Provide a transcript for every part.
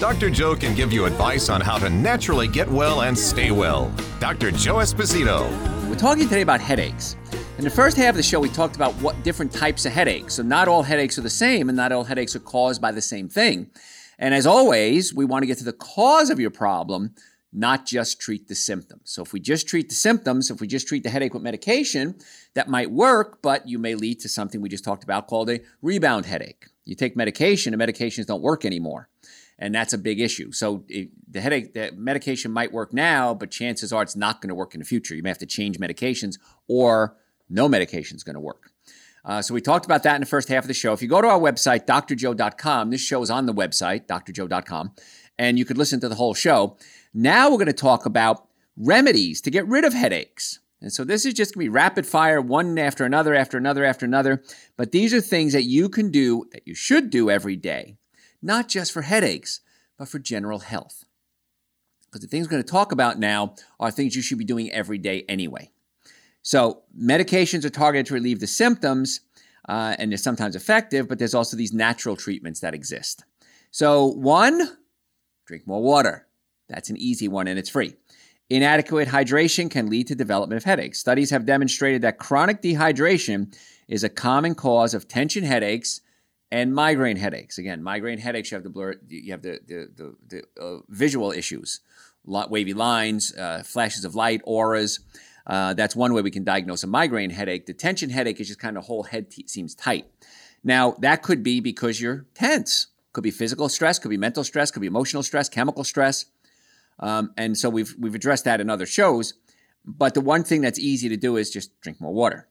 Dr. Joe can give you advice on how to naturally get well and stay well. Dr. Joe Esposito. We're talking today about headaches. In the first half of the show, we talked about what different types of headaches. So, not all headaches are the same, and not all headaches are caused by the same thing. And as always, we want to get to the cause of your problem, not just treat the symptoms. So, if we just treat the symptoms, if we just treat the headache with medication, that might work, but you may lead to something we just talked about called a rebound headache. You take medication, and medications don't work anymore and that's a big issue. So it, the headache, the medication might work now, but chances are it's not going to work in the future. You may have to change medications, or no medication is going to work. Uh, so we talked about that in the first half of the show. If you go to our website, drjoe.com, this show is on the website, drjoe.com, and you could listen to the whole show. Now we're going to talk about remedies to get rid of headaches. And so this is just going to be rapid fire, one after another, after another, after another. But these are things that you can do, that you should do every day not just for headaches, but for general health. Because the things we're going to talk about now are things you should be doing every day anyway. So, medications are targeted to relieve the symptoms, uh, and they're sometimes effective, but there's also these natural treatments that exist. So, one, drink more water. That's an easy one and it's free. Inadequate hydration can lead to development of headaches. Studies have demonstrated that chronic dehydration is a common cause of tension headaches and migraine headaches. Again, migraine headaches, you have the blur, you have the the the, the uh, visual issues, wavy lines, uh, flashes of light, auras. Uh, that's one way we can diagnose a migraine headache. The tension headache is just kind of whole head t- seems tight. Now that could be because you're tense. Could be physical stress, could be mental stress, could be emotional stress, chemical stress, um, and so we've we've addressed that in other shows. But the one thing that's easy to do is just drink more water.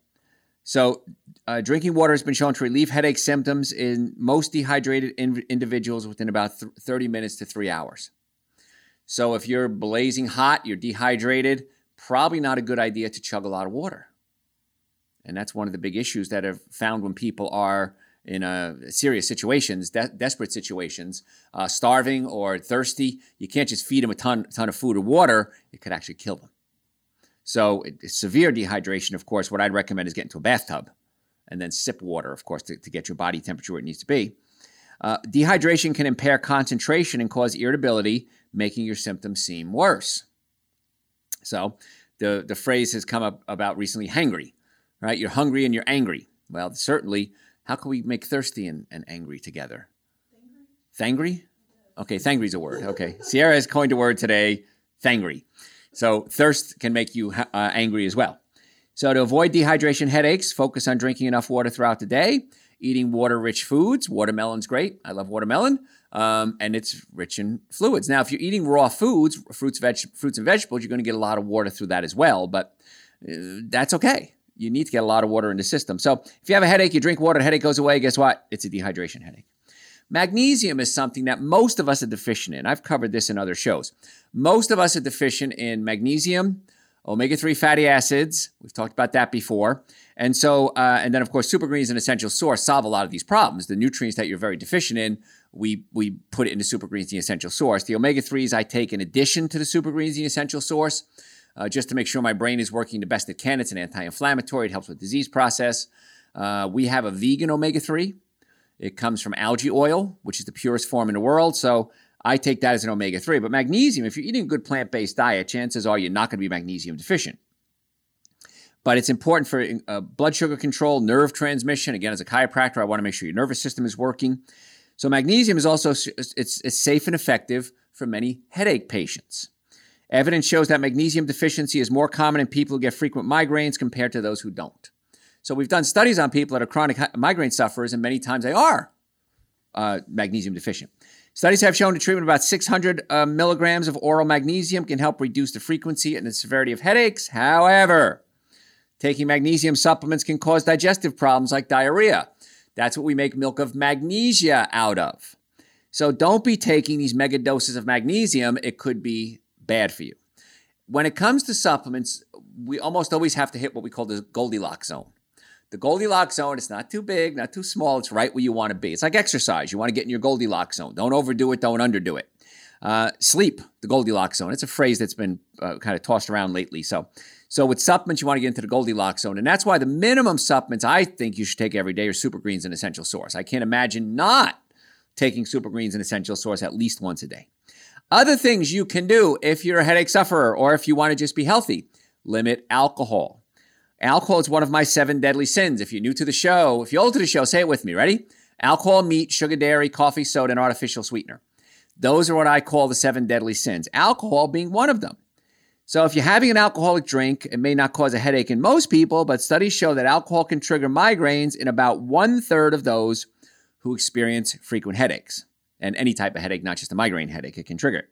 So, uh, drinking water has been shown to relieve headache symptoms in most dehydrated in- individuals within about th- 30 minutes to three hours. So, if you're blazing hot, you're dehydrated, probably not a good idea to chug a lot of water. And that's one of the big issues that are found when people are in uh, serious situations, de- desperate situations, uh, starving or thirsty. You can't just feed them a ton, ton of food or water, it could actually kill them. So, severe dehydration, of course, what I'd recommend is get into a bathtub and then sip water, of course, to, to get your body temperature where it needs to be. Uh, dehydration can impair concentration and cause irritability, making your symptoms seem worse. So, the, the phrase has come up about recently hangry, right? You're hungry and you're angry. Well, certainly, how can we make thirsty and, and angry together? Thangry? Okay, thangry's a word. Okay. Sierra has coined a word today, thangry. So thirst can make you uh, angry as well. So to avoid dehydration headaches, focus on drinking enough water throughout the day, eating water-rich foods. Watermelon's great. I love watermelon. Um, and it's rich in fluids. Now, if you're eating raw foods, fruits, veg- fruits and vegetables, you're going to get a lot of water through that as well. But uh, that's okay. You need to get a lot of water in the system. So if you have a headache, you drink water, headache goes away. Guess what? It's a dehydration headache. Magnesium is something that most of us are deficient in. I've covered this in other shows. Most of us are deficient in magnesium, omega 3 fatty acids. We've talked about that before. And so, uh, and then of course, super greens, an essential source, solve a lot of these problems. The nutrients that you're very deficient in, we, we put it into super greens, the essential source. The omega 3s I take in addition to the super greens, the essential source, uh, just to make sure my brain is working the best it can. It's an anti inflammatory, it helps with disease process. Uh, we have a vegan omega 3. It comes from algae oil, which is the purest form in the world. So I take that as an omega 3. But magnesium, if you're eating a good plant based diet, chances are you're not going to be magnesium deficient. But it's important for uh, blood sugar control, nerve transmission. Again, as a chiropractor, I want to make sure your nervous system is working. So magnesium is also it's, it's safe and effective for many headache patients. Evidence shows that magnesium deficiency is more common in people who get frequent migraines compared to those who don't. So we've done studies on people that are chronic migraine sufferers, and many times they are uh, magnesium deficient. Studies have shown the treatment of about 600 uh, milligrams of oral magnesium can help reduce the frequency and the severity of headaches. However, taking magnesium supplements can cause digestive problems like diarrhea. That's what we make milk of magnesia out of. So don't be taking these mega doses of magnesium, it could be bad for you. when it comes to supplements, we almost always have to hit what we call the Goldilocks zone. The Goldilocks zone, it's not too big, not too small. It's right where you want to be. It's like exercise. You want to get in your Goldilocks zone. Don't overdo it, don't underdo it. Uh, sleep, the Goldilocks zone. It's a phrase that's been uh, kind of tossed around lately. So, so with supplements, you want to get into the Goldilocks zone. And that's why the minimum supplements I think you should take every day are Super Greens and Essential Source. I can't imagine not taking Super Greens and Essential Source at least once a day. Other things you can do if you're a headache sufferer or if you want to just be healthy limit alcohol. Alcohol is one of my seven deadly sins. If you're new to the show, if you're old to the show, say it with me. Ready? Alcohol, meat, sugar, dairy, coffee, soda, and artificial sweetener. Those are what I call the seven deadly sins, alcohol being one of them. So, if you're having an alcoholic drink, it may not cause a headache in most people, but studies show that alcohol can trigger migraines in about one third of those who experience frequent headaches and any type of headache, not just a migraine headache, it can trigger it.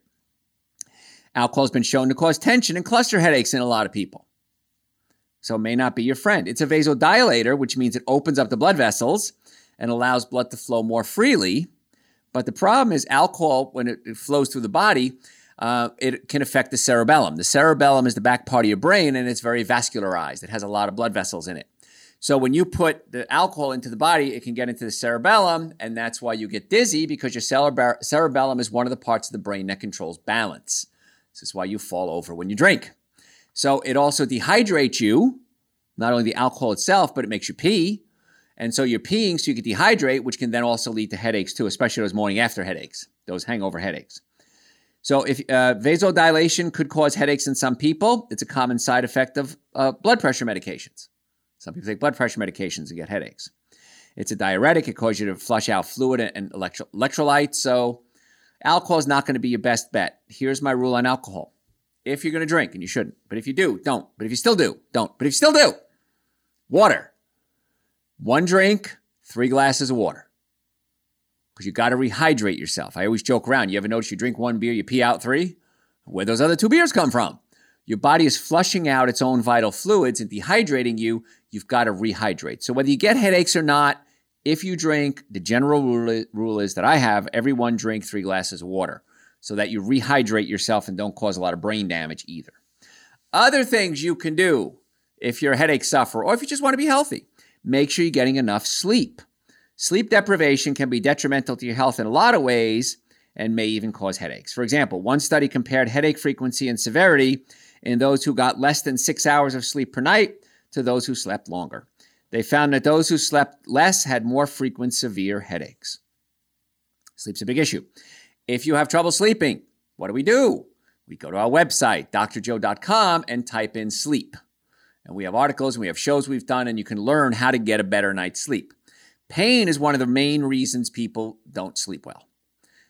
Alcohol has been shown to cause tension and cluster headaches in a lot of people. So it may not be your friend. It's a vasodilator, which means it opens up the blood vessels and allows blood to flow more freely. But the problem is, alcohol, when it, flows through the body, uh, it can affect the cerebellum. The cerebellum is the back part of your brain and it's very vascularized. It has a lot of blood vessels in it. So when you put the alcohol into the body, it can get into the cerebellum, and that's why you get dizzy because your cerebellum is one of the parts of the brain that controls balance. This is why you fall over when you drink. So it also dehydrates you, not only the alcohol itself, but it makes you pee. And so you're peeing so you can dehydrate, which can then also lead to headaches too, especially those morning after headaches, those hangover headaches. So if uh, vasodilation could cause headaches in some people, it's a common side effect of uh, blood pressure medications. Some people take blood pressure medications and get headaches. It's a diuretic. It causes you to flush out fluid and electro- electrolytes. So alcohol is not going to be your best bet. Here's my rule on alcohol. If you're going to drink, and you shouldn't, but if you do, don't. But if you still do, don't. But if you still do, water. One drink, three glasses of water. Because you got to rehydrate yourself. I always joke around. You ever notice you drink one beer, you pee out three? Where those other two beers come from? Your body is flushing out its own vital fluids and dehydrating you you've got to rehydrate. So whether you get headaches or not, if you drink, the general rule is that I have everyone drink three glasses of water so that you rehydrate yourself and don't cause a lot of brain damage either. Other things you can do if you're a headache sufferer or if you just want to be healthy, make sure you're getting enough sleep. Sleep deprivation can be detrimental to your health in a lot of ways and may even cause headaches. For example, one study compared headache frequency and severity in those who got less than six hours of sleep per night to those who slept longer. They found that those who slept less had more frequent severe headaches. Sleep's a big issue. If you have trouble sleeping, what do we do? We go to our website, drjoe.com, and type in sleep. And we have articles and we have shows we've done, and you can learn how to get a better night's sleep. Pain is one of the main reasons people don't sleep well.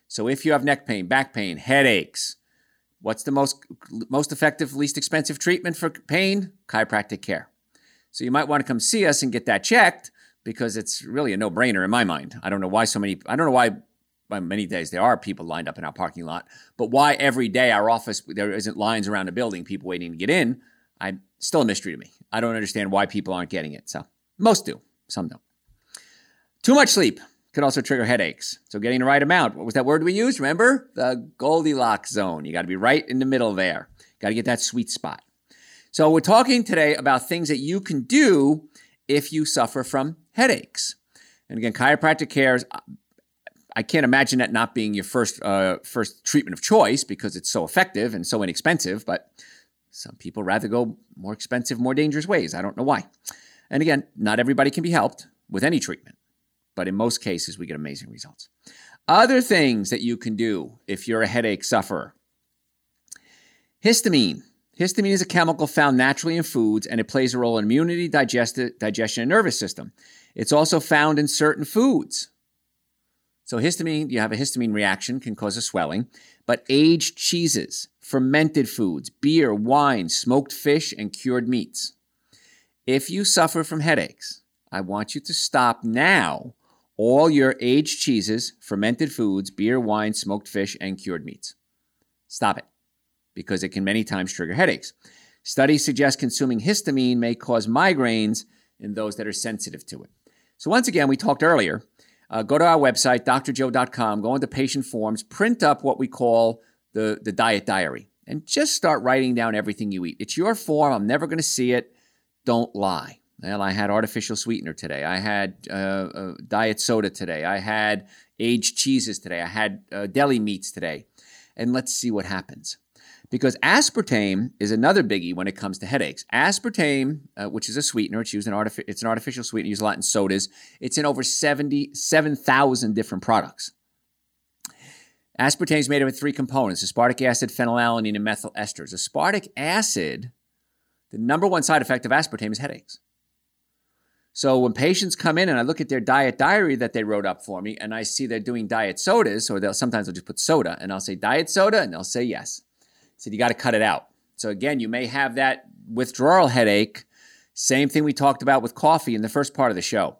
So if you have neck pain, back pain, headaches, what's the most, most effective, least expensive treatment for pain? Chiropractic care. So you might want to come see us and get that checked because it's really a no brainer in my mind. I don't know why so many, I don't know why by many days there are people lined up in our parking lot, but why every day our office, there isn't lines around the building, people waiting to get in, I'm still a mystery to me. I don't understand why people aren't getting it. So most do, some don't. Too much sleep could also trigger headaches. So getting the right amount. What was that word we used? Remember? The Goldilocks zone. You got to be right in the middle there. Got to get that sweet spot. So, we're talking today about things that you can do if you suffer from headaches. And again, chiropractic care is, I can't imagine that not being your first, uh, first treatment of choice because it's so effective and so inexpensive, but some people rather go more expensive, more dangerous ways. I don't know why. And again, not everybody can be helped with any treatment, but in most cases, we get amazing results. Other things that you can do if you're a headache sufferer histamine. Histamine is a chemical found naturally in foods and it plays a role in immunity, digesti- digestion, and nervous system. It's also found in certain foods. So, histamine, you have a histamine reaction, can cause a swelling, but aged cheeses, fermented foods, beer, wine, smoked fish, and cured meats. If you suffer from headaches, I want you to stop now all your aged cheeses, fermented foods, beer, wine, smoked fish, and cured meats. Stop it because it can many times trigger headaches. Studies suggest consuming histamine may cause migraines in those that are sensitive to it. So, once again, we talked earlier. Uh, go to our website, drjoe.com, go into patient forms, print up what we call the, the diet diary. and just start writing down everything you eat. It's your form. I'm never going to see it. Don't lie. Well, I had artificial sweetener today. I had uh, uh, diet soda today. I had aged cheeses today. I had uh, deli meats today. And let's see what happens. Because aspartame is another biggie when it comes to headaches. Aspartame, uh, which is a sweetener, it's used in artifi- it's an artificial sweetener used a lot in sodas. It's in over 77,000 different products. Aspartame is made up of three components aspartic acid, phenylalanine, and methyl esters. Aspartic acid, the number one side effect of aspartame is headaches. So when patients come in and I look at their diet diary that they wrote up for me, and I see they're doing diet sodas, or they'll sometimes they'll just put soda, and I'll say diet soda, and they'll say yes. Said you got to cut it out. So again, you may have that withdrawal headache. Same thing we talked about with coffee in the first part of the show.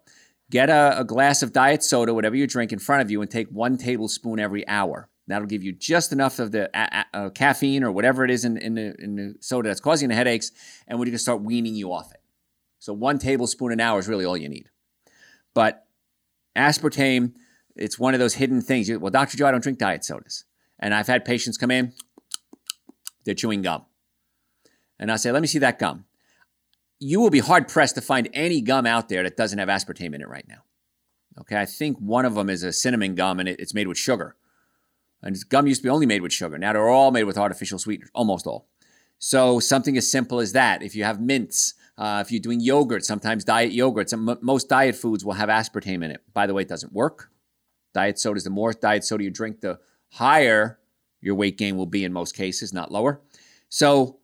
Get a, a glass of diet soda, whatever you drink, in front of you, and take one tablespoon every hour. That'll give you just enough of the uh, uh, caffeine or whatever it is in, in, the, in the soda that's causing the headaches, and we're going to start weaning you off it. So one tablespoon an hour is really all you need. But aspartame, it's one of those hidden things. Well, Dr. Joe, I don't drink diet sodas. And I've had patients come in, they're chewing gum. And I say, let me see that gum. You will be hard pressed to find any gum out there that doesn't have aspartame in it right now. Okay, I think one of them is a cinnamon gum and it's made with sugar. And gum used to be only made with sugar. Now they're all made with artificial sweeteners, almost all. So something as simple as that. If you have mints, uh, if you're doing yogurt, sometimes diet yogurts, m- most diet foods will have aspartame in it. By the way, it doesn't work. Diet sodas, the more diet soda you drink, the higher your weight gain will be in most cases, not lower. So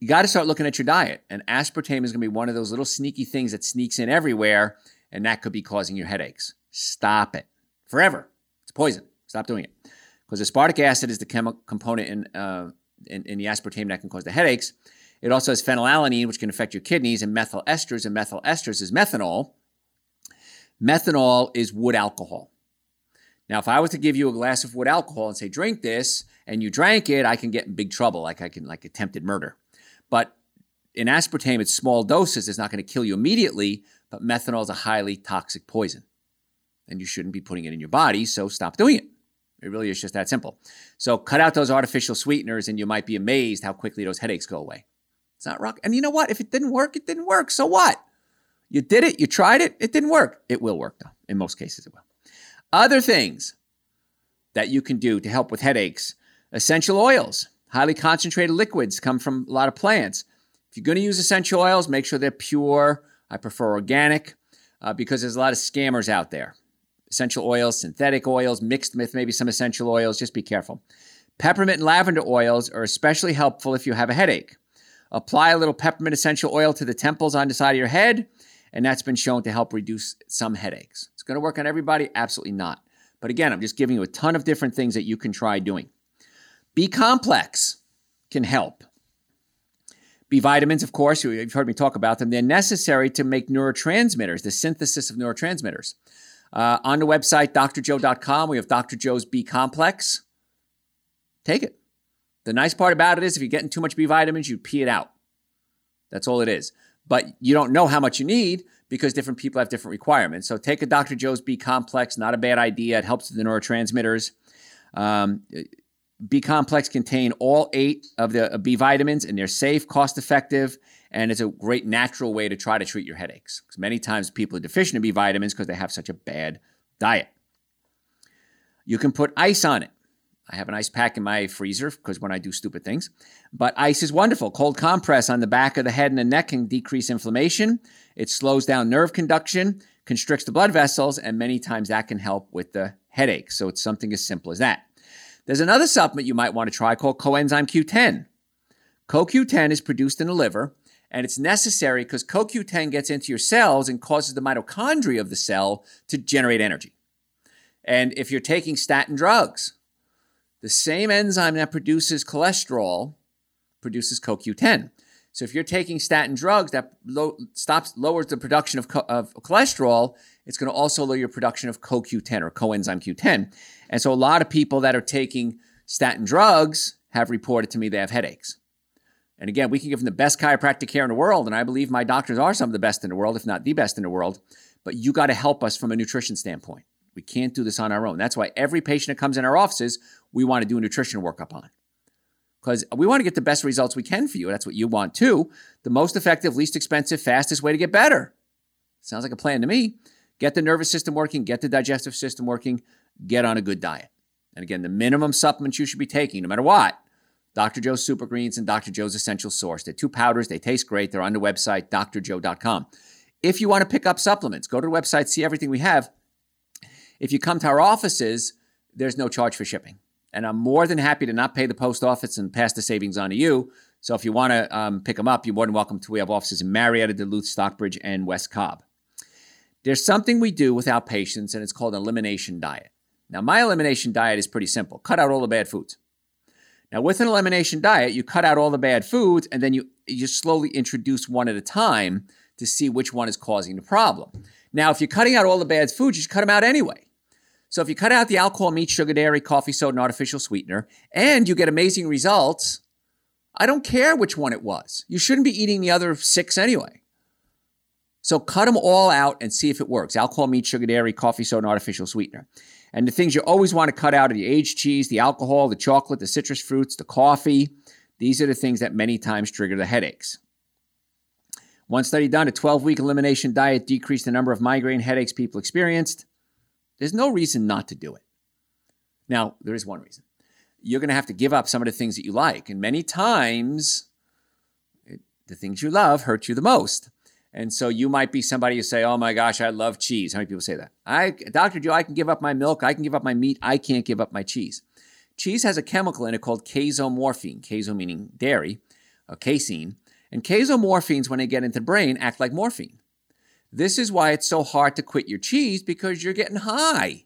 you got to start looking at your diet. And aspartame is going to be one of those little sneaky things that sneaks in everywhere, and that could be causing your headaches. Stop it forever. It's poison. Stop doing it. Because aspartic acid is the chemical component in, uh, in, in the aspartame that can cause the headaches. It also has phenylalanine, which can affect your kidneys, and methyl esters, and methyl esters is methanol. Methanol is wood alcohol. Now, if I was to give you a glass of wood alcohol and say, drink this, and you drank it, I can get in big trouble, like I can, like attempted murder. But in aspartame, it's small doses. It's not going to kill you immediately, but methanol is a highly toxic poison. And you shouldn't be putting it in your body, so stop doing it. It really is just that simple. So cut out those artificial sweeteners, and you might be amazed how quickly those headaches go away. It's not rock. And you know what? If it didn't work, it didn't work. So what? You did it, you tried it, it didn't work. It will work, though. In most cases, it will. Other things that you can do to help with headaches essential oils, highly concentrated liquids come from a lot of plants. If you're going to use essential oils, make sure they're pure. I prefer organic uh, because there's a lot of scammers out there. Essential oils, synthetic oils, mixed with maybe some essential oils. Just be careful. Peppermint and lavender oils are especially helpful if you have a headache. Apply a little peppermint essential oil to the temples on the side of your head, and that's been shown to help reduce some headaches. Going to work on everybody? Absolutely not. But again, I'm just giving you a ton of different things that you can try doing. B complex can help. B vitamins, of course, you've heard me talk about them. They're necessary to make neurotransmitters, the synthesis of neurotransmitters. Uh, on the website, drjoe.com, we have Dr. Joe's B complex. Take it. The nice part about it is if you're getting too much B vitamins, you pee it out. That's all it is. But you don't know how much you need because different people have different requirements. So take a Dr. Joe's B complex, not a bad idea. It helps with the neurotransmitters. Um, B complex contain all eight of the uh, B vitamins, and they're safe, cost effective, and it's a great natural way to try to treat your headaches. Because many times people are deficient in B vitamins because they have such a bad diet. You can put ice on it. I have an ice pack in my freezer because when I do stupid things. But ice is wonderful. Cold compress on the back of the head and the neck can decrease inflammation. It slows down nerve conduction, constricts the blood vessels, and many times that can help with the headache. So it's something as simple as that. There's another supplement you might want to try called coenzyme Q10. CoQ10 is produced in the liver, and it's necessary because CoQ10 gets into your cells and causes the mitochondria of the cell to generate energy. And if you're taking statin drugs, the same enzyme that produces cholesterol produces CoQ10. So if you're taking statin drugs that stops lowers the production of, co- of cholesterol, it's going to also lower your production of CoQ10 or coenzyme Q10. And so a lot of people that are taking statin drugs have reported to me they have headaches. And again, we can give them the best chiropractic care in the world, and I believe my doctors are some of the best in the world, if not the best in the world. But you got to help us from a nutrition standpoint. We can't do this on our own. That's why every patient that comes in our offices, we want to do a nutrition workup on. because we want to get the best results we can for you. That's what you want too. The most effective, least expensive, fastest way to get better. Sounds like a plan to me. Get the nervous system working, get the digestive system working, get on a good diet. And again, the minimum supplements you should be taking, no matter what, Dr. Joe's Super Greens and Dr. Joe's Essential Source. They're two powders, they taste great. They're on the website, drjoe.com. If you want to pick up supplements, go to the website, see everything we have. If you come to our offices, there's no charge for shipping. And I'm more than happy to not pay the post office and pass the savings on to you. So if you want to um, pick them up, you're more than welcome to. We have offices in Marietta, Duluth, Stockbridge, and West Cobb. There's something we do with our patients, and it's called an elimination diet. Now, my elimination diet is pretty simple cut out all the bad foods. Now, with an elimination diet, you cut out all the bad foods and then you, you slowly introduce one at a time to see which one is causing the problem. Now, if you're cutting out all the bad foods, you should cut them out anyway. So if you cut out the alcohol, meat, sugar, dairy, coffee, soda, and artificial sweetener, and you get amazing results, I don't care which one it was. You shouldn't be eating the other six anyway. So cut them all out and see if it works. Alcohol, meat, sugar, dairy, coffee, soda, and artificial sweetener. And the things you always want to cut out are the aged cheese, the alcohol, the chocolate, the citrus fruits, the coffee. These are the things that many times trigger the headaches. One study done, a 12 week elimination diet decreased the number of migraine headaches people experienced. There's no reason not to do it. Now, there is one reason. You're going to have to give up some of the things that you like. And many times, it, the things you love hurt you the most. And so you might be somebody who say, "Oh my gosh, I love cheese." How many people say that? I, Dr. Joe, I can give up my milk, I can give up my meat, I can't give up my cheese. Cheese has a chemical in it called casomorphine. Caso meaning dairy, or casein, and casomorphines, when they get into the brain, act like morphine. This is why it's so hard to quit your cheese because you're getting high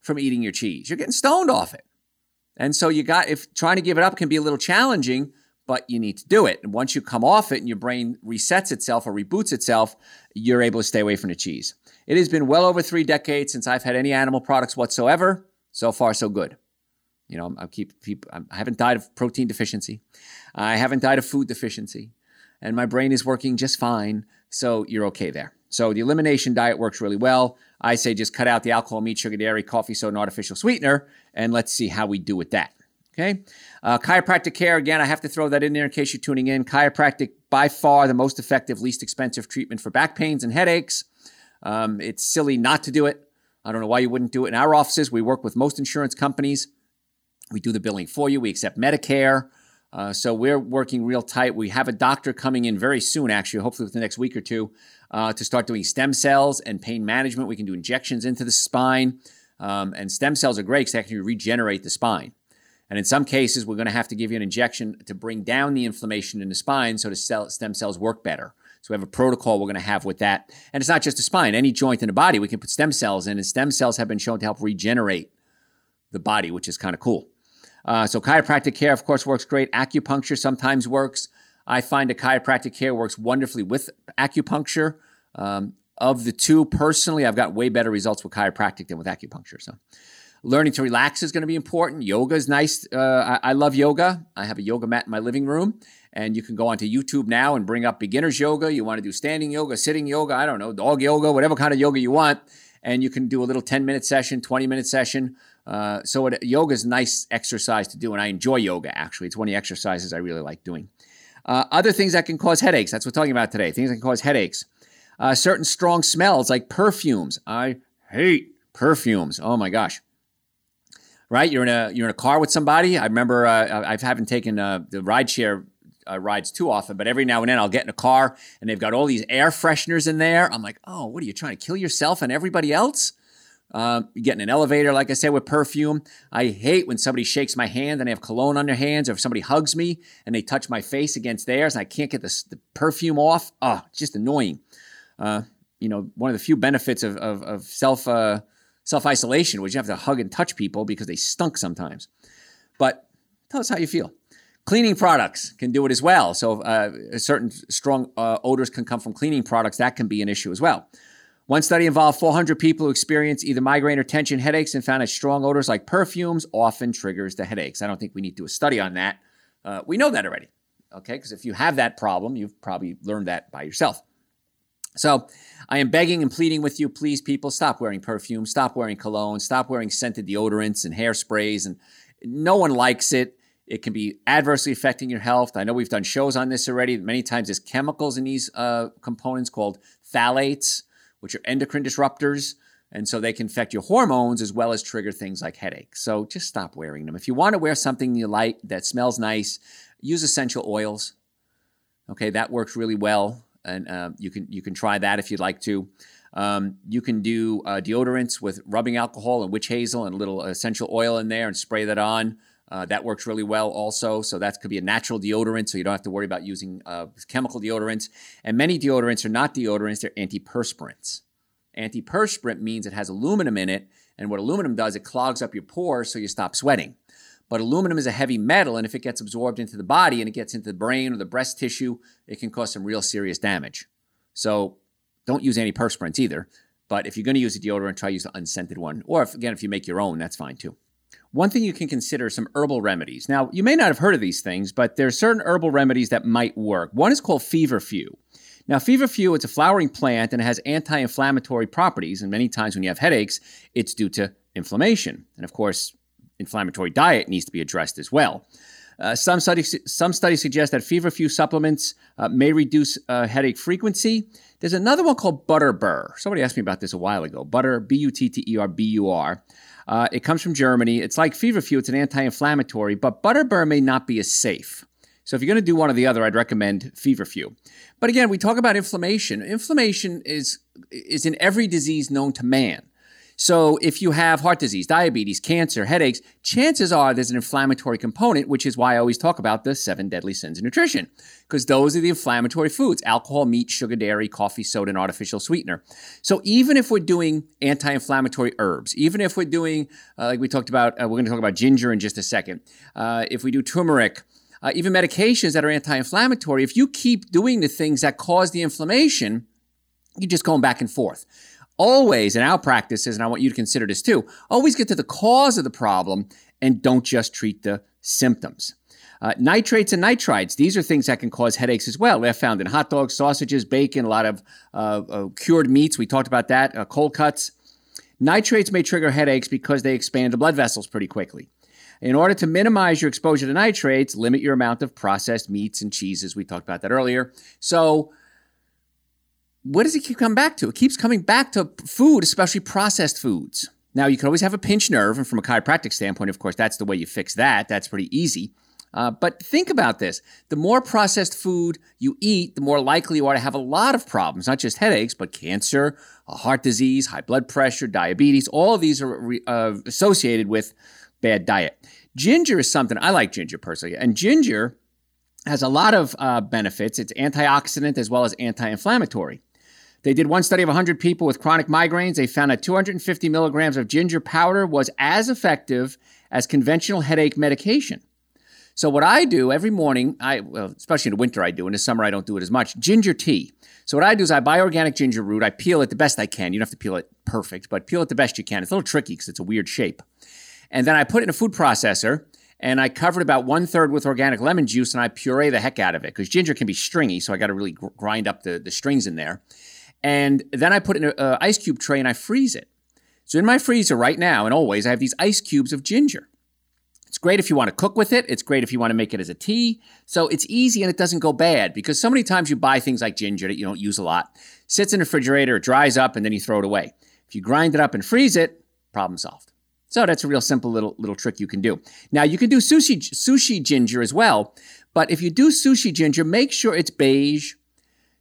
from eating your cheese. You're getting stoned off it. And so you got if trying to give it up can be a little challenging, but you need to do it. And once you come off it and your brain resets itself or reboots itself, you're able to stay away from the cheese. It has been well over three decades since I've had any animal products whatsoever. So far, so good. You know, I keep, keep I haven't died of protein deficiency. I haven't died of food deficiency, and my brain is working just fine. So you're okay there. So the elimination diet works really well. I say just cut out the alcohol, meat, sugar, dairy, coffee, soda, and artificial sweetener, and let's see how we do with that. Okay. Uh, chiropractic care, again, I have to throw that in there in case you're tuning in. Chiropractic, by far the most effective, least expensive treatment for back pains and headaches. Um, it's silly not to do it. I don't know why you wouldn't do it. In our offices, we work with most insurance companies. We do the billing for you. We accept Medicare. Uh, so we're working real tight. We have a doctor coming in very soon, actually, hopefully within the next week or two, uh, to start doing stem cells and pain management. We can do injections into the spine. Um, and stem cells are great because they actually regenerate the spine. And in some cases, we're going to have to give you an injection to bring down the inflammation in the spine so the stem cells work better. So we have a protocol we're going to have with that. And it's not just the spine, any joint in the body, we can put stem cells in, and stem cells have been shown to help regenerate the body, which is kind of cool. Uh, so chiropractic care, of course, works great. Acupuncture sometimes works. I find that chiropractic care works wonderfully with acupuncture. Um, of the two, personally, I've got way better results with chiropractic than with acupuncture. So Learning to relax is going to be important. Yoga is nice. Uh, I, I, love yoga. I have a yoga mat in my living room, and you can go onto YouTube now and bring up beginner's yoga. You want to do standing yoga, sitting yoga, I don't know, dog yoga, whatever kind of yoga you want, and you can do a little 10 minute session, 20 minute session. Uh, so yoga is a nice exercise to do, and I enjoy yoga actually. It's one of the exercises I really like doing. Uh, other things that can cause headaches. That's what we're talking about today. Things that can cause headaches. Uh, certain strong smells like perfumes. I hate perfumes. Oh my gosh right? You're in a you're in a car with somebody. I remember uh, I haven't taken uh, the rideshare uh, rides too often, but every now and then I'll get in a car and they've got all these air fresheners in there. I'm like, oh, what are you trying to kill yourself and everybody else? Uh, you in an elevator, like I said, with perfume. I hate when somebody shakes my hand and they have cologne on their hands, or if somebody hugs me and they touch my face against theirs and I can't get the, perfume off. Oh, just annoying. Uh, you know, one of the few benefits of, of, of self uh, self isolation, which you have to hug and touch people because they stunk sometimes. But tell us how you feel. Cleaning products can do it as well. So, uh, certain strong uh, odors can come from cleaning products. That can be an issue as well. One study involved 400 people who experienced either migraine or tension headaches and found that strong odors like perfumes often triggers the headaches. I don't think we need to do a study on that. Uh, we know that already, okay? Because if you have that problem, you've probably learned that by yourself. So I am begging and pleading with you, please, people, stop wearing perfume, stop wearing cologne, stop wearing scented deodorants and hairsprays. And no one likes it. It can be adversely affecting your health. I know we've done shows on this already. Many times there's chemicals in these uh, components called phthalates, which are endocrine disruptors. And so they can affect your hormones as well as trigger things like headaches. So just stop wearing them. If you want to wear something you like that smells nice, use essential oils. Okay, that works really well, and uh, you can you can try that if you'd like to. Um, you can do uh, deodorants with rubbing alcohol and witch hazel and a little essential oil in there and spray that on. Uh, that works really well also. So that could be a natural deodorant, so you don't have to worry about using uh, chemical deodorants. And many deodorants are not deodorants, they're antiperspirants. Antiperspirant means it has aluminum in it, and what aluminum does, it clogs up your pores so you stop sweating. But aluminum is a heavy metal, and if it gets absorbed into the body and it gets into the brain or the breast tissue, it can cause some real serious damage. So don't use antiperspirants either. But if you're going to use a deodorant, try to use the unscented one. Or if, again, if you make your own, that's fine too. One thing you can consider some herbal remedies. Now, you may not have heard of these things, but there are certain herbal remedies that might work. One is called feverfew. Now, feverfew, it's a flowering plant and it has anti-inflammatory properties. And many times when you have headaches, it's due to inflammation. And of course, inflammatory diet needs to be addressed as well. Uh, some studies some studies suggest that feverfew supplements uh, may reduce uh, headache frequency. There's another one called Butterbur. Somebody asked me about this a while ago. Butter, B U T T E R B U R. Uh, it comes from Germany. It's like feverfew. It's an anti-inflammatory, but Butterbur may not be as safe. So if you're going to do one or the other, I'd recommend feverfew. But again, we talk about inflammation. Inflammation is is in every disease known to man. So if you have heart disease, diabetes, cancer, headaches, chances are there's an inflammatory component, which is why I always talk about the seven deadly sins of nutrition, because those are the inflammatory foods alcohol, meat, sugar, dairy, coffee, soda, and artificial sweetener. So even if we're doing anti inflammatory herbs, even if we're doing, uh, like we talked about, uh, we're going to talk about ginger in just a second, uh, if we do turmeric, uh, even medications that are anti inflammatory, if you keep doing the things that cause the inflammation, you're just going back and forth always in our practices, and I want you to consider this too, always get to the cause of the problem and don't just treat the symptoms. Uh, nitrates and nitrites, these are things that can cause headaches as well. They're found in hot dogs, sausages, bacon, a lot of uh, uh, cured meats. We talked about that, uh, cold cuts. Nitrates may trigger headaches because they expand the blood vessels pretty quickly. In order to minimize your exposure to nitrates, limit your amount of processed meats and cheeses. We talked about that earlier. So, what does it keep coming back to? It keeps coming back to food, especially processed foods. Now, you can always have a pinched nerve, and from a chiropractic standpoint, of course, that's the way you fix that. That's pretty easy. Uh, but think about this the more processed food you eat, the more likely you are to have a lot of problems, not just headaches, but cancer, heart disease, high blood pressure, diabetes. All of these are re- uh, associated with bad diet. Ginger is something I like ginger personally, and ginger has a lot of uh, benefits. It's antioxidant as well as anti inflammatory. They did one study of 100 people with chronic migraines. They found that 250 milligrams of ginger powder was as effective as conventional headache medication. So what I do every morning, I well, especially in the winter I do. In the summer I don't do it as much. Ginger tea. So what I do is I buy organic ginger root. I peel it the best I can. You don't have to peel it perfect, but peel it the best you can. It's a little tricky because it's a weird shape. And then I put it in a food processor and I cover it about one third with organic lemon juice and I puree the heck out of it because ginger can be stringy, so I got to really grind up the, the strings in there. And then I put it in an ice cube tray and I freeze it. So in my freezer right now and always, I have these ice cubes of ginger. It's great if you want to cook with it. It's great if you want to make it as a tea. So it's easy and it doesn't go bad because so many times you buy things like ginger that you don't use a lot, sits in the refrigerator, it dries up, and then you throw it away. If you grind it up and freeze it, problem solved. So that's a real simple little little trick you can do. Now you can do sushi sushi ginger as well, but if you do sushi ginger, make sure it's beige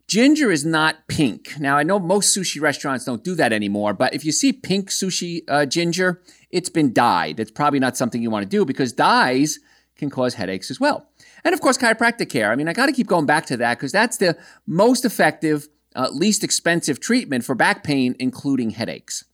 Ginger is not pink. Now, I know most sushi restaurants don't do that anymore, but if you see pink sushi uh, ginger, it's been dyed. It's probably not something you want to do because dyes can cause headaches as well. And of course, chiropractic care. I mean, I got to keep going back to that because that's the most effective, uh, least expensive treatment for back pain, including headaches.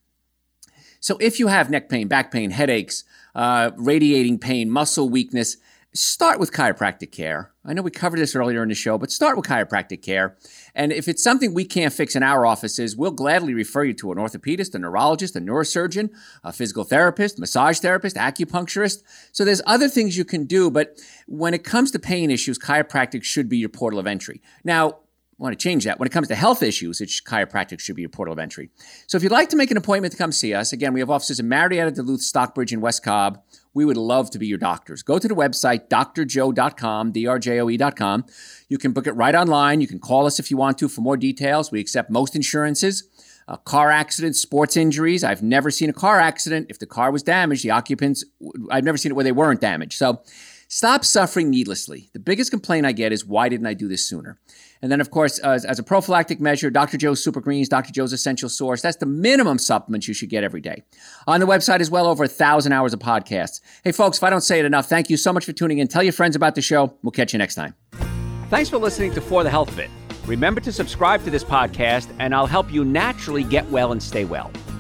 So if you have neck pain, back pain, headaches, uh, radiating pain, muscle weakness, start with chiropractic care. I know we covered this earlier in the show, but start with chiropractic care. And if it's something we can't fix in our offices, we'll gladly refer you to an orthopedist, a neurologist, a neurosurgeon, a physical therapist, massage therapist, acupuncturist. So there's other things you can do, but when it comes to pain issues, chiropractic should be your portal of entry. Now, want to change that. When it comes to health issues, it's chiropractic should be your portal of entry. So if you'd like to make an appointment to come see us, again, we have offices in Marietta, Duluth, Stockbridge, and West Cobb. We would love to be your doctors. Go to the website, drjoe.com, drjoe.com. You can book it right online. You can call us if you want to for more details. We accept most insurances. Uh, car accidents, sports injuries. I've never seen a car accident. If the car was damaged, the occupants, I've never seen it where they weren't damaged. So stop suffering needlessly. The biggest complaint I get is, why didn't I do this sooner? And then, of course, as, as, a prophylactic measure, Dr. Joe's Super Greens, Dr. Joe's Essential Source. That's the minimum supplements you should get every day. On the website is well, over a thousand hours of podcasts. Hey, folks, if I don't say it enough, thank you so much for tuning in. Tell your friends about the show. We'll catch you next time. Thanks for listening to For the Health of It. Remember to subscribe to this podcast, and I'll help you naturally get well and stay well.